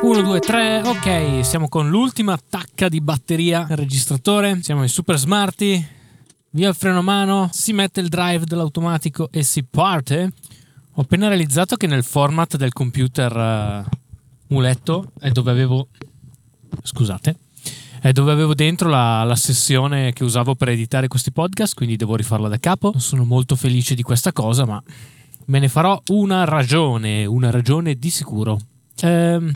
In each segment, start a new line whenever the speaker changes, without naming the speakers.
1, 2, 3, ok, siamo con l'ultima attacca di batteria al registratore, siamo in super smarty, via il freno a mano, si mette il drive dell'automatico e si parte. Ho appena realizzato che nel format del computer uh, muletto è dove avevo... scusate, è dove avevo dentro la, la, sessione che usavo per editare questi podcast, quindi devo rifarla da capo. Sono molto felice di questa cosa, ma me ne farò una ragione, una ragione di sicuro. Ehm...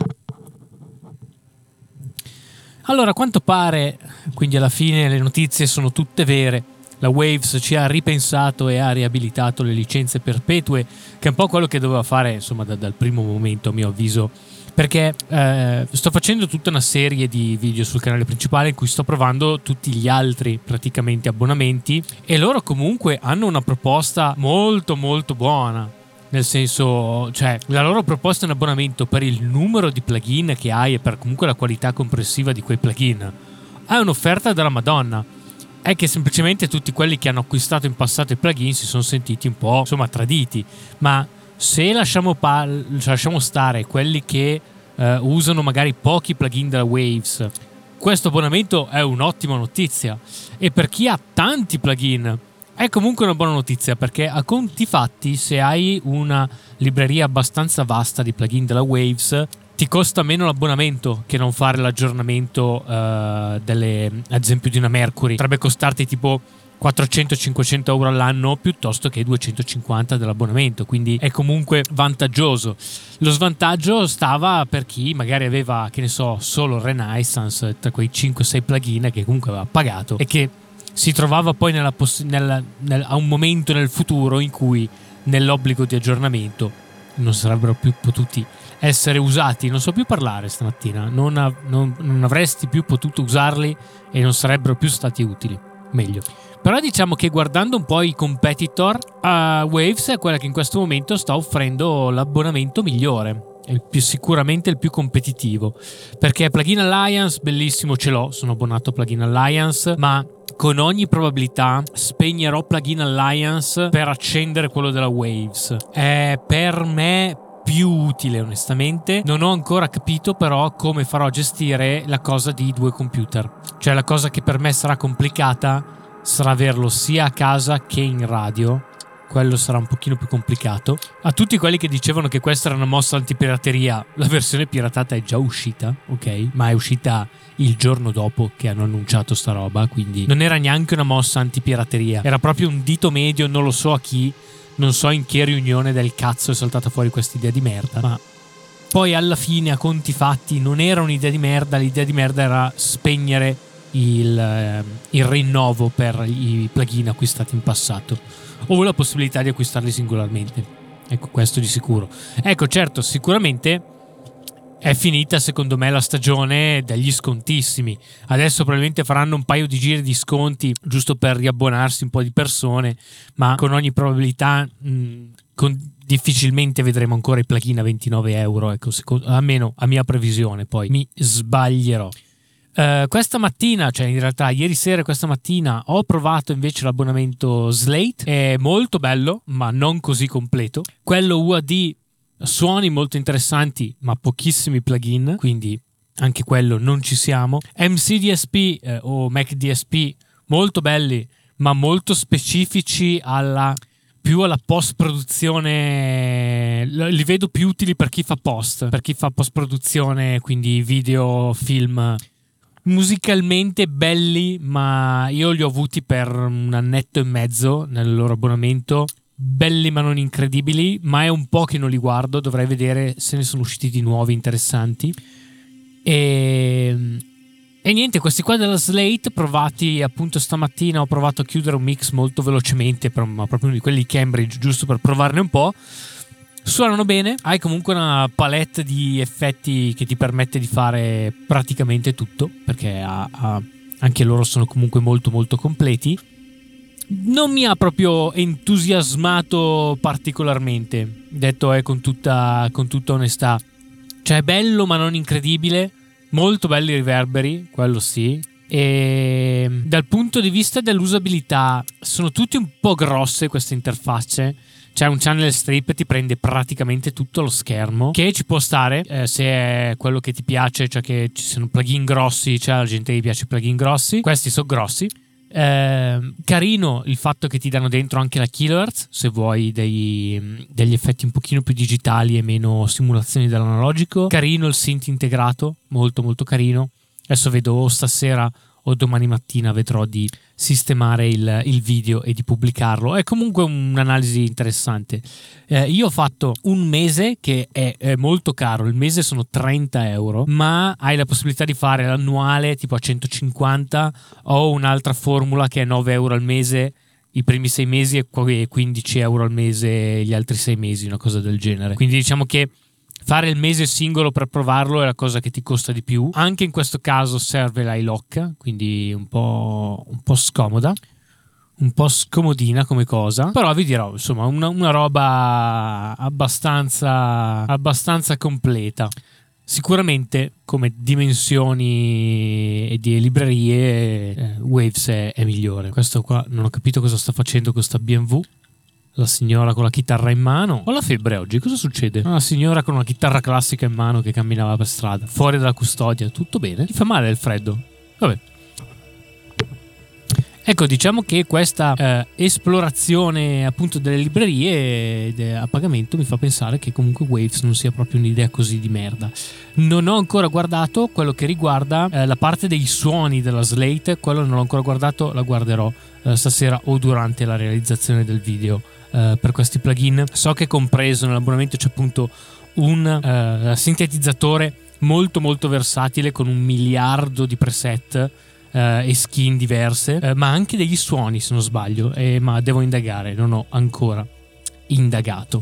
Allora, a quanto pare, quindi alla fine le notizie sono tutte vere. La Waves ci ha ripensato e ha riabilitato le licenze perpetue, che è un po' quello che doveva fare, insomma, da, dal primo momento, a mio avviso, perché eh, sto facendo tutta una serie di video sul canale principale in cui sto provando tutti gli altri praticamente abbonamenti e loro comunque hanno una proposta molto molto buona nel senso, cioè, la loro proposta un abbonamento per il numero di plugin che hai e per comunque la qualità complessiva di quei plugin. È un'offerta della Madonna. È che semplicemente tutti quelli che hanno acquistato in passato i plugin si sono sentiti un po', insomma, traditi. Ma se lasciamo, pa- lasciamo stare quelli che eh, usano magari pochi plugin della Waves, questo abbonamento è un'ottima notizia. E per chi ha tanti plugin, è comunque una buona notizia perché a conti fatti, se hai una libreria abbastanza vasta di plugin della Waves, ti costa meno l'abbonamento che non fare l'aggiornamento uh, delle, ad esempio di una Mercury. Potrebbe costarti tipo 400-500 euro all'anno piuttosto che 250 dell'abbonamento, quindi è comunque vantaggioso. Lo svantaggio stava per chi magari aveva, che ne so, solo Renaissance tra quei 5-6 plugin che comunque aveva pagato e che si trovava poi poss- nella, nel, a un momento nel futuro in cui nell'obbligo di aggiornamento non sarebbero più potuti essere usati. Non so più parlare stamattina, non, av- non, non avresti più potuto usarli e non sarebbero più stati utili. Meglio. Però diciamo che guardando un po' i competitor, uh, Waves è quella che in questo momento sta offrendo l'abbonamento migliore. Il più, sicuramente il più competitivo. Perché Plugin Alliance, bellissimo, ce l'ho. Sono abbonato a Plugin Alliance, ma con ogni probabilità spegnerò Plugin Alliance per accendere quello della Waves. È per me più utile onestamente non ho ancora capito però come farò a gestire la cosa di due computer cioè la cosa che per me sarà complicata sarà averlo sia a casa che in radio quello sarà un pochino più complicato. A tutti quelli che dicevano che questa era una mossa antipirateria, la versione piratata è già uscita, ok? Ma è uscita il giorno dopo che hanno annunciato sta roba, quindi non era neanche una mossa antipirateria, era proprio un dito medio, non lo so a chi, non so in che riunione del cazzo è saltata fuori questa idea di merda, ma poi alla fine a conti fatti non era un'idea di merda, l'idea di merda era spegnere il, eh, il rinnovo per i plugin acquistati in passato o la possibilità di acquistarli singolarmente. Ecco, questo di sicuro. Ecco, certo, sicuramente è finita secondo me la stagione degli scontissimi. Adesso probabilmente faranno un paio di giri di sconti giusto per riabbonarsi un po' di persone, ma con ogni probabilità mh, con, difficilmente vedremo ancora i plugin a 29 euro, ecco, secondo, almeno a mia previsione, poi mi sbaglierò. Uh, questa mattina, cioè in realtà ieri sera e questa mattina, ho provato invece l'abbonamento Slate. È molto bello, ma non così completo. Quello UAD, suoni molto interessanti, ma pochissimi plugin, quindi anche quello non ci siamo. MCDSP eh, o MacDSP, molto belli, ma molto specifici alla più alla post produzione li vedo più utili per chi fa post per chi fa post produzione quindi video film musicalmente belli, ma io li ho avuti per un annetto e mezzo nel loro abbonamento. Belli ma non incredibili, ma è un po' che non li guardo, dovrei vedere se ne sono usciti di nuovi interessanti. E, e niente, questi qua della Slate provati appunto stamattina, ho provato a chiudere un mix molto velocemente, ma proprio uno di quelli di Cambridge, giusto per provarne un po' Suonano bene, hai comunque una palette di effetti che ti permette di fare praticamente tutto, perché ha, ha, anche loro sono comunque molto molto completi. Non mi ha proprio entusiasmato particolarmente, detto è con tutta, con tutta onestà. Cioè è bello ma non incredibile, molto belli i riverberi, quello sì, e dal punto di vista dell'usabilità sono tutte un po' grosse queste interfacce c'è un channel strip ti prende praticamente tutto lo schermo che ci può stare eh, se è quello che ti piace cioè che ci sono plugin grossi cioè la gente che piace i plugin grossi. Questi sono grossi. Eh, carino il fatto che ti danno dentro anche la kilohertz se vuoi dei, degli effetti un pochino più digitali e meno simulazioni dell'analogico. Carino il synth integrato molto molto carino. Adesso vedo stasera o domani mattina vedrò di sistemare il, il, video e di pubblicarlo. È comunque un'analisi interessante. Eh, io ho fatto un mese che è, è, molto caro, il mese sono 30 euro, ma hai la possibilità di fare l'annuale tipo a 150 o un'altra formula che è 9 euro al mese i primi sei mesi e 15 euro al mese gli altri sei mesi, una cosa del genere. Quindi diciamo che Fare il mese singolo per provarlo è la cosa che ti costa di più. Anche in questo caso serve l'iLock, quindi un po', un po' scomoda un po' scomodina come cosa, però vi dirò, insomma, una, una roba abbastanza, abbastanza completa. Sicuramente come dimensioni e di librerie eh, Waves è, è, migliore. Questo qua non ho capito cosa sta facendo questa BMW la signora con la chitarra in mano. Ho la febbre oggi, cosa succede? Una signora con una chitarra classica in mano che camminava per strada, fuori dalla custodia, tutto bene? Mi fa male il freddo. Vabbè. Ecco, diciamo che questa eh, esplorazione appunto delle librerie a pagamento mi fa pensare che comunque Waves non sia proprio un'idea così di merda. Non ho ancora guardato quello che riguarda eh, la parte dei suoni della Slate, quello non l'ho ancora guardato, la guarderò eh, stasera o durante la realizzazione del video eh, per questi plugin. So che compreso nell'abbonamento c'è appunto un sintetizzatore molto molto versatile con un miliardo di preset uh, e skin diverse, uh, ma anche degli suoni se non sbaglio, eh, ma devo indagare, non ho ancora indagato.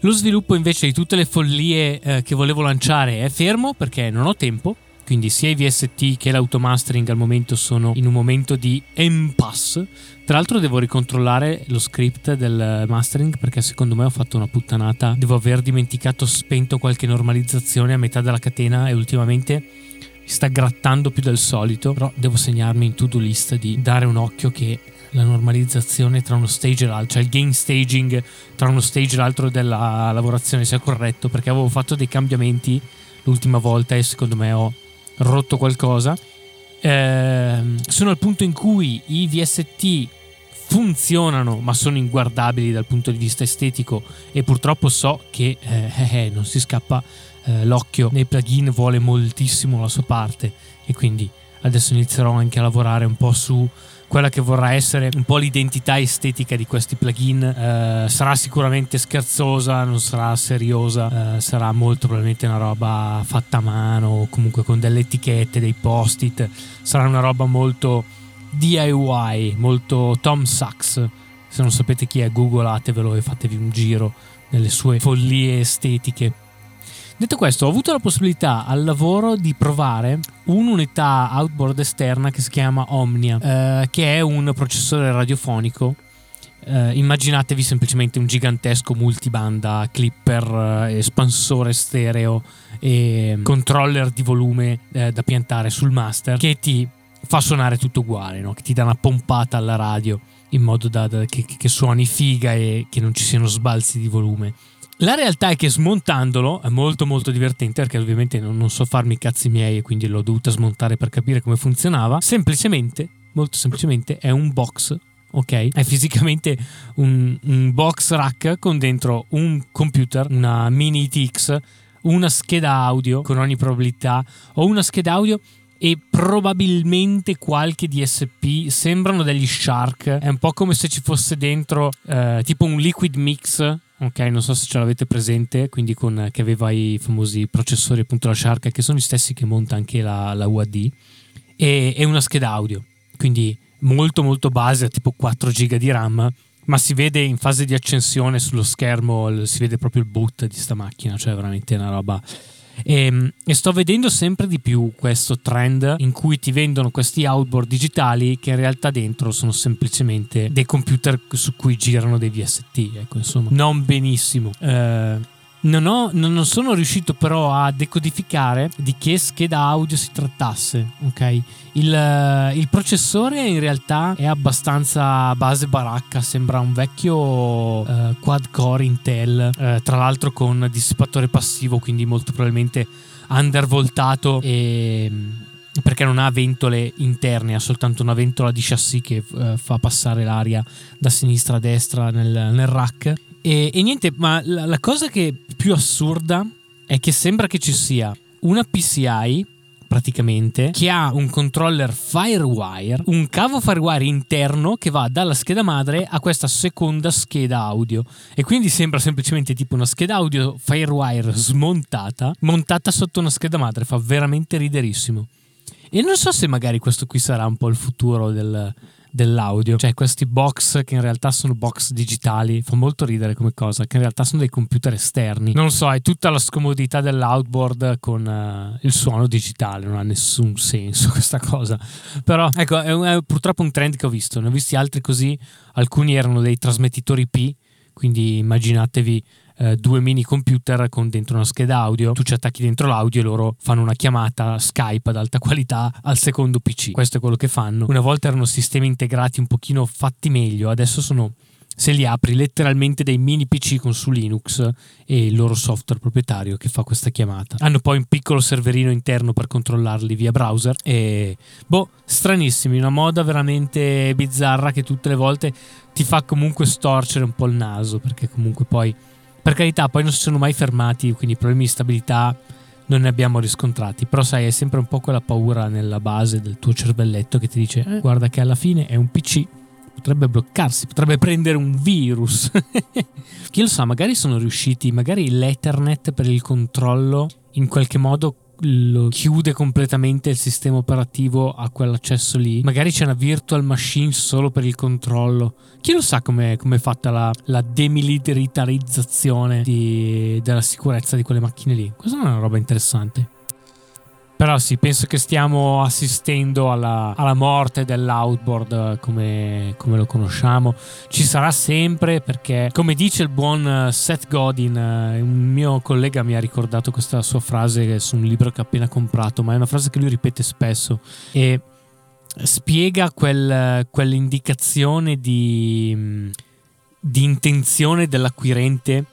Lo sviluppo invece di tutte le follie che volevo lanciare è fermo perché non ho tempo, quindi sia i VST che l'automastering al momento sono in un momento di impasse tra l'altro devo ricontrollare lo script del mastering perché secondo me ho fatto una puttanata. Devo aver dimenticato spento qualche normalizzazione a metà della catena e ultimamente mi sta grattando più del solito. Però devo segnarmi in to-do list di dare un occhio che la normalizzazione tra uno stage e l'altro, cioè il game staging tra uno stage e l'altro della lavorazione sia corretto perché avevo fatto dei cambiamenti l'ultima volta e secondo me ho rotto qualcosa eh, sono al punto in cui i VST funzionano ma sono inguardabili dal punto di vista estetico e purtroppo so che eh, eh, eh, non si scappa eh, l'occhio nei plugin vuole moltissimo la sua parte e quindi adesso inizierò anche a lavorare un po' su quella che vorrà essere un po' l'identità estetica di questi plugin. Eh, sarà sicuramente scherzosa, non sarà seriosa, eh, sarà molto probabilmente una roba fatta a mano o comunque con delle etichette, dei post-it. Sarà una roba molto DIY, molto Tom Sachs. Se non sapete chi è, googlatevelo e fatevi un giro nelle sue follie estetiche. Detto questo, ho avuto la possibilità al lavoro di provare un'unità outboard esterna che si chiama Omnia, eh, che è un processore radiofonico. Eh, immaginatevi semplicemente un gigantesco multibanda, clipper, eh, espansore stereo e controller di volume eh, da piantare sul master che ti fa suonare tutto uguale, no? che ti dà una pompata alla radio in modo da, da, che, che suoni figa e che non ci siano sbalzi di volume. La realtà è che smontandolo è molto molto divertente perché ovviamente non, non so farmi i cazzi miei e quindi l'ho dovuta smontare per capire come funzionava. Semplicemente, molto semplicemente, è un box ok? È fisicamente un, un, box rack con dentro un computer, una mini TX, una scheda audio con ogni probabilità, o una scheda audio e probabilmente qualche DSP. Sembrano degli Shark. È un po' come se ci fosse dentro eh, tipo un liquid mix Ok, non so se ce l'avete presente, quindi con, che aveva i famosi processori appunto la Shark, che sono gli stessi che monta anche la, la UAD, e, e, una scheda audio, quindi molto molto base, tipo 4 GB di RAM, ma si vede in fase di accensione sullo schermo, si vede proprio il boot di sta macchina, cioè veramente una roba e, ehm, e, sto vedendo sempre di più questo trend in cui ti vendono questi outboard digitali che in realtà dentro sono semplicemente dei computer su cui girano dei VST. Ecco, insomma, non benissimo. Eh, Non, ho, non, sono riuscito però a decodificare di che scheda audio si trattasse. Ok, il, il, processore in realtà è abbastanza base baracca, sembra un vecchio uh, quad core Intel, uh, tra l'altro con dissipatore passivo, quindi molto probabilmente undervoltato e perché non ha ventole interne, ha soltanto una ventola di chassis che uh, fa passare l'aria da sinistra a destra nel, nel rack. E, e, niente, ma la, la cosa che più assurda è che sembra che ci sia una PCI praticamente che ha un controller Firewire, un cavo Firewire interno che va dalla scheda madre a questa seconda scheda audio e quindi sembra semplicemente tipo una scheda audio Firewire smontata montata sotto una scheda madre, fa veramente riderissimo. E non so se magari questo qui sarà un po' il futuro del, dell'audio, cioè questi box che in realtà sono box digitali, fa molto ridere come cosa, che in realtà sono dei computer esterni. Non so, è tutta la scomodità dell'outboard con uh, il suono digitale, non ha nessun senso questa cosa. Però ecco, è, un, è purtroppo un trend che ho visto, ne ho visti altri così, alcuni erano dei trasmettitori P, quindi immaginatevi eh, due mini computer con dentro una scheda audio, tu ci attacchi dentro l'audio e loro fanno una chiamata Skype ad alta qualità al secondo PC. Questo è quello che fanno. Una volta erano sistemi integrati un pochino fatti meglio, adesso sono se li apri letteralmente dei mini PC con su Linux e il loro software proprietario che fa questa chiamata. Hanno poi un piccolo serverino interno per controllarli via browser e boh, stranissimi, una moda veramente bizzarra che tutte le volte ti fa comunque storcere un po' il naso perché comunque poi per carità, poi non si sono mai fermati, quindi problemi di stabilità non ne abbiamo riscontrati. Però sai, è sempre un po' quella paura nella base del tuo cervelletto che ti dice: eh, guarda che alla fine è un PC. Potrebbe bloccarsi, potrebbe prendere un virus. Chi lo sa, magari sono riusciti, magari l'Ethernet per il controllo in qualche modo lo chiude completamente il sistema operativo a quell'accesso lì. Magari c'è una virtual machine solo per il controllo. Chi lo sa come è fatta la, la demilitarizzazione di, della sicurezza di quelle macchine lì? Questa è una roba interessante. Però sì, penso che stiamo assistendo alla, alla morte dell'outboard come, come, lo conosciamo. Ci sarà sempre perché, come dice il buon eh, Seth Godin, eh, un mio collega mi ha ricordato questa sua frase su un libro che ha appena comprato, ma è una frase che lui ripete spesso e spiega quel, quell'indicazione di, di intenzione dell'acquirente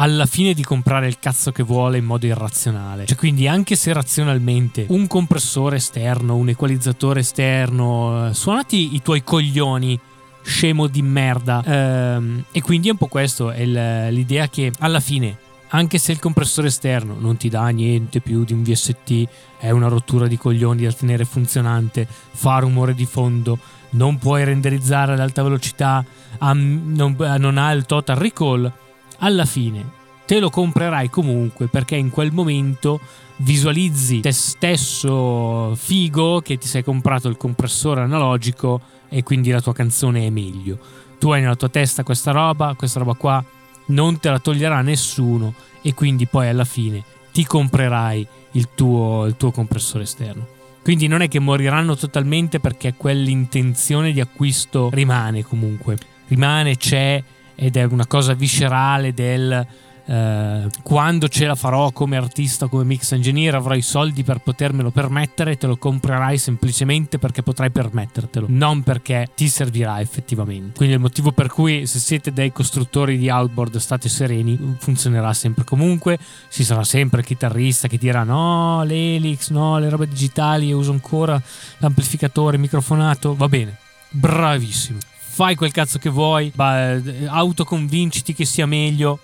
alla fine di comprare il cazzo che vuole in modo irrazionale. Cioè, quindi anche se razionalmente un compressore esterno, un equalizzatore esterno, eh, suonati i tuoi coglioni scemo di merda. Ehm, e quindi è un po' questo, è l'idea che alla fine, anche se il compressore esterno non ti dà niente più di un VST, è una rottura di coglioni da tenere funzionante, fa rumore di fondo, non puoi renderizzare ad alta velocità, non, non ha il total recall alla fine te lo comprerai comunque perché in quel momento visualizzi te stesso figo che ti sei comprato il compressore analogico e quindi la tua canzone è meglio. Tu hai nella tua testa questa roba, questa roba qua non te la toglierà nessuno e quindi poi alla fine ti comprerai il tuo, il tuo compressore esterno. Quindi non è che moriranno totalmente perché quell'intenzione di acquisto rimane comunque. Rimane, c'è ed è una cosa viscerale del eh, quando ce la farò come artista, come mix engineer, avrò i soldi per potermelo permettere, te lo comprerai semplicemente perché potrai permettertelo, non perché ti servirà effettivamente. Quindi il motivo per cui se siete dei costruttori di outboard state sereni, funzionerà sempre comunque, ci sarà sempre il chitarrista che dirà no, l'Elix, no, le robe digitali, io uso ancora l'amplificatore microfonato, va bene, bravissimo fai quel cazzo che vuoi, autoconvinciti che sia meglio.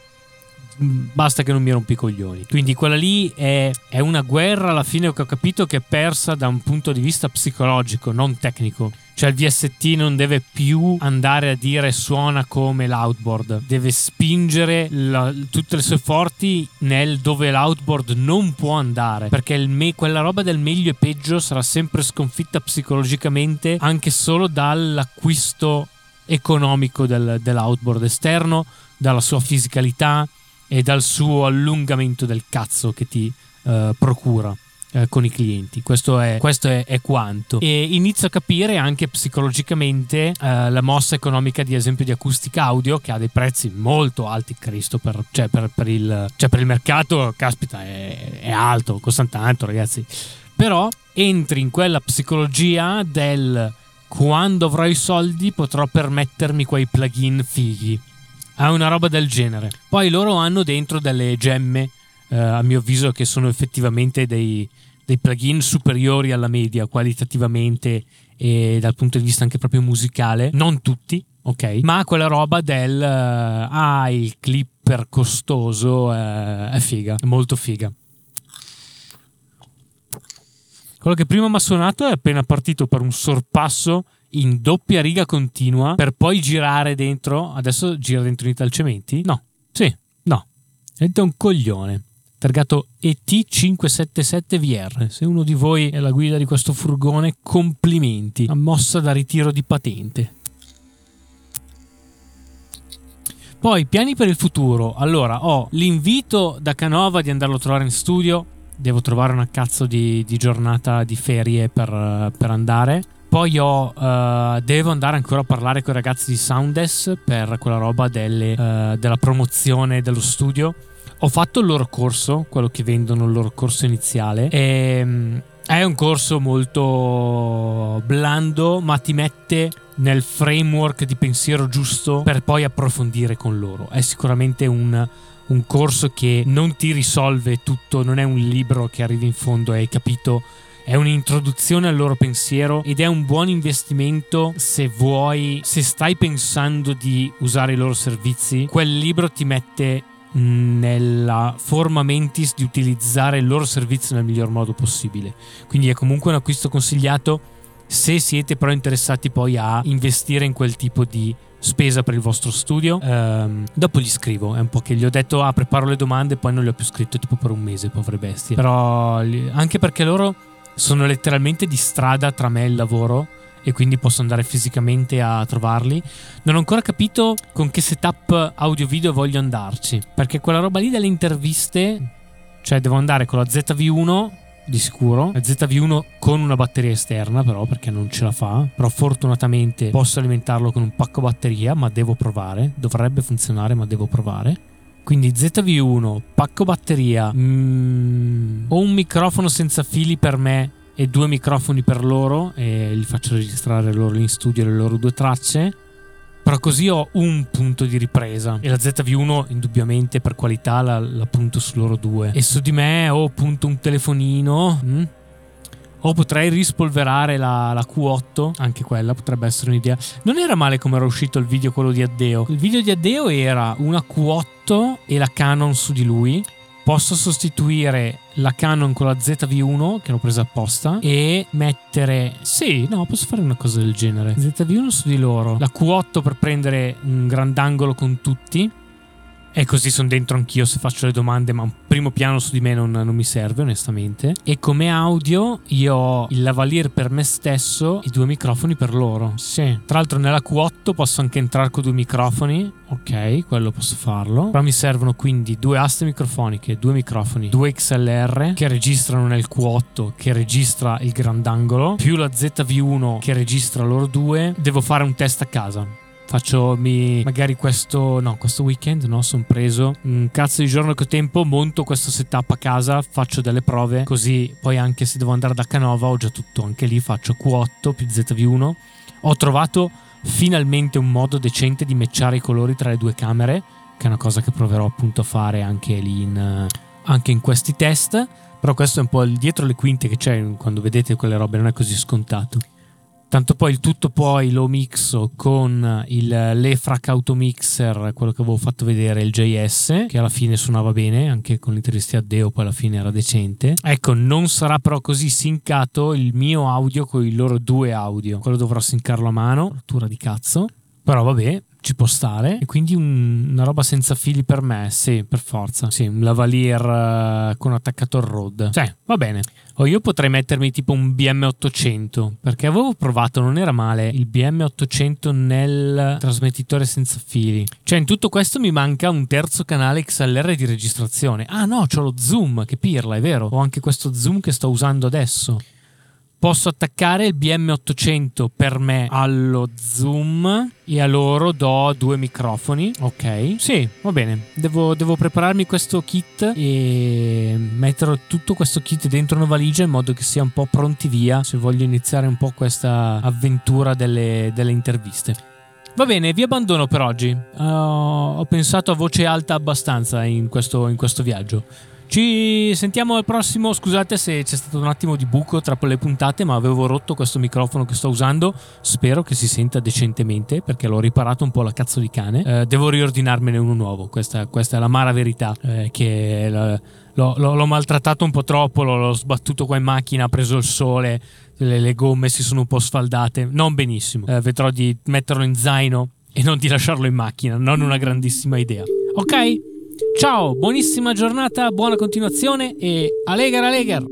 Basta che non mi rompi i coglioni. Quindi quella lì è, è una guerra alla fine che ho capito che è persa da un punto di vista psicologico, non tecnico. Cioè il VST non deve più andare a dire suona come l'outboard, deve spingere la, tutte le sue forti nel dove l'outboard non può andare, perché me, quella roba del meglio e peggio sarà sempre sconfitta psicologicamente anche solo dall'acquisto economico del, dell'outboard esterno, dalla sua fisicalità e dal suo allungamento del cazzo che ti uh, procura eh, con i clienti. Questo, è, questo è, è, quanto. E inizio a capire anche psicologicamente eh, la mossa economica, di esempio, di acustica audio, che ha dei prezzi molto alti, Cristo, per, cioè, per, per, il, cioè per il, mercato, caspita, è, è alto, costa tanto, ragazzi. Però entri in quella psicologia del quando avrò i soldi potrò permettermi quei plugin fighi. Ha una roba del genere. Poi loro hanno dentro delle gemme, eh, a mio avviso, che sono effettivamente dei, dei plugin superiori alla media qualitativamente e dal punto di vista anche proprio musicale. Non tutti, ok? Ma quella roba del uh, ah, il clipper costoso uh, è figa, è molto figa. Quello che prima mi ha suonato è appena partito per un sorpasso in doppia riga continua per poi girare dentro. Adesso gira dentro i talcementi? No. Sì, no. È un coglione. Targato ET577VR. Se uno di voi è la guida di questo furgone, complimenti. Una mossa da ritiro di patente. Poi, piani per il futuro. Allora, ho l'invito da Canova di andarlo a trovare in studio devo trovare una cazzo di, di giornata di ferie per, per andare. Poi ho, uh, devo andare ancora a parlare con i ragazzi di Soundes per quella roba delle, uh, della promozione dello studio. Ho fatto il loro corso, quello che vendono il loro corso iniziale. E, um, è un corso molto blando, ma ti mette nel framework di pensiero giusto per poi approfondire con loro. È sicuramente un un corso che non ti risolve tutto, non è un libro che arrivi in fondo e hai capito è un'introduzione al loro pensiero ed è un buon investimento se vuoi, se stai pensando di usare i loro servizi, quel libro ti mette nella forma mentis di utilizzare il loro servizio nel miglior modo possibile. Quindi è comunque un acquisto consigliato se siete però interessati poi a investire in quel tipo di spesa per il vostro studio. Um, dopo gli scrivo, è un po' che gli ho detto ah preparo le domande, poi non le ho più scritto tipo per un mese, povere bestie. Però anche perché loro sono letteralmente di strada tra me e il lavoro e quindi posso andare fisicamente a trovarli. Non ho ancora capito con che setup audio video voglio andarci, perché quella roba lì delle interviste, cioè devo andare con la ZV1 di sicuro. La ZV1 con una batteria esterna, però, perché non ce la fa. Però fortunatamente posso alimentarlo con un pacco batteria, ma devo provare. Dovrebbe funzionare, ma devo provare. Quindi ZV1, pacco batteria, mm, ho un microfono senza fili per me e due microfoni per loro e li faccio registrare loro in studio le loro due tracce però così ho un punto di ripresa e la ZV1 indubbiamente per qualità la, la punto su loro due. E su di me ho appunto un telefonino. Hm? O potrei rispolverare la, la, Q8, anche quella potrebbe essere un'idea. Non era male come era uscito il video quello di Addeo. Il video di Addeo era una Q8 e la Canon su di lui posso sostituire la Canon con la ZV1 che l'ho presa apposta e mettere sì no posso fare una cosa del genere. ZV1 su di loro. La Q8 per prendere un grandangolo con tutti e così sono dentro anch'io se faccio le domande, ma un primo piano su di me non, non, mi serve onestamente. E come audio io ho il lavalier per me stesso e due microfoni per loro. Sì. Tra l'altro nella Q8 posso anche entrare con due microfoni. Ok, quello posso farlo. Però mi servono quindi due aste microfoniche, due microfoni, due XLR che registrano nel Q8 che registra il grandangolo, più la ZV1 che registra loro due. Devo fare un test a casa Faccio mi, magari questo, no, questo weekend, no, sono preso un cazzo di giorno che ho tempo, monto questo setup a casa, faccio delle prove, così poi anche se devo andare da Canova ho già tutto, anche lì faccio Q8 più ZV1. Ho trovato finalmente un modo decente di matchare i colori tra le due camere, che è una cosa che proverò appunto a fare anche lì in, anche in questi test. Però questo è un po' il dietro le quinte che c'è quando vedete quelle robe, non è così scontato. Tanto poi il tutto poi lo mixo con il l'Efrac Automixer, quello che avevo fatto vedere, il JS, che alla fine suonava bene, anche con l'intervista a Deo poi alla fine era decente. Ecco, non sarà però così sincato il mio audio con i loro due audio. Quello dovrò sincarlo a mano, rottura di cazzo. Però vabbè, ci può stare. E quindi un, una roba senza fili per me, sì, per forza. Sì, un lavalier uh, con attaccato al road. Sì, va bene. O io potrei mettermi tipo un BM800, perché avevo provato, non era male, il BM800 nel trasmettitore senza fili. Cioè in tutto questo mi manca un terzo canale XLR di registrazione. Ah no, c'ho lo zoom, che pirla, è vero. Ho anche questo zoom che sto usando adesso posso attaccare il BM800 per me allo zoom e a loro do due microfoni. Ok, sì, va bene. Devo, devo prepararmi questo kit e metterò tutto questo kit dentro una valigia in modo che sia un po' pronti via se voglio iniziare un po' questa avventura delle, delle interviste. Va bene, vi abbandono per oggi. Uh, ho pensato a voce alta abbastanza in questo, in questo viaggio. Ci sentiamo al prossimo. Scusate se c'è stato un attimo di buco tra le puntate, ma avevo rotto questo microfono che sto usando. Spero che si senta decentemente perché l'ho riparato un po' la cazzo di cane. Eh, devo riordinarmene uno nuovo. Questa, questa è la mara verità. Eh, che la, l'ho, l'ho, l'ho, maltrattato un po' troppo. L'ho, l'ho, sbattuto qua in macchina. Ha preso il sole. Le, le gomme si sono un po' sfaldate. Non benissimo. Eh, vedrò di metterlo in zaino e non di lasciarlo in macchina. Non una grandissima idea. Ok? Ciao, buonissima giornata, buona continuazione e Alegar Alegar!